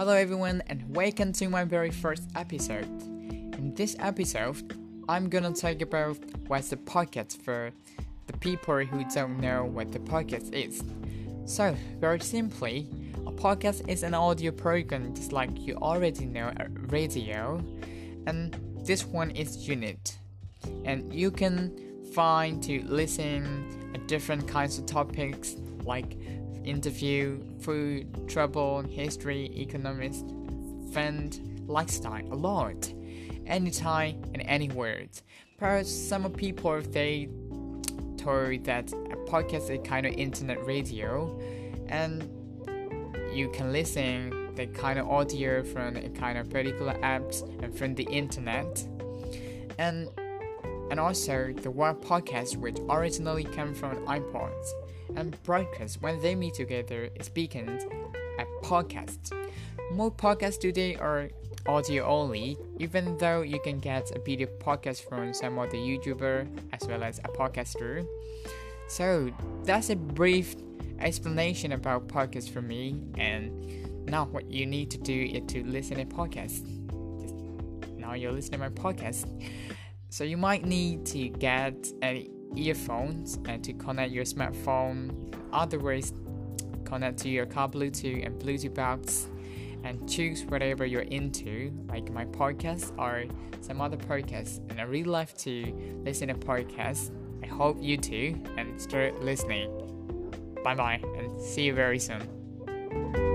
Hello, everyone, and welcome to my very first episode. In this episode, I'm gonna talk about what's the podcast for the people who don't know what the podcast is. So, very simply, a podcast is an audio program just like you already know a radio, and this one is unit. And you can find to listen different kinds of topics like interview, food, travel, history, economics, friend, lifestyle, a lot, anytime and anywhere. Perhaps some people they told that a podcast is kind of internet radio, and you can listen the kind of audio from a kind of particular apps and from the internet, and and also the word podcast which originally came from iPods and broadcast when they meet together is beacons a podcast. More podcasts today are audio only, even though you can get a video podcast from some of the YouTuber as well as a podcaster. So that's a brief explanation about podcasts for me and now what you need to do is to listen to podcast. Now you're listening to my podcast. So you might need to get earphones and to connect your smartphone. Otherwise, connect to your car Bluetooth and Bluetooth box and choose whatever you're into, like my podcast or some other podcast. And I really love to listen to podcasts. I hope you too and start listening. Bye bye and see you very soon.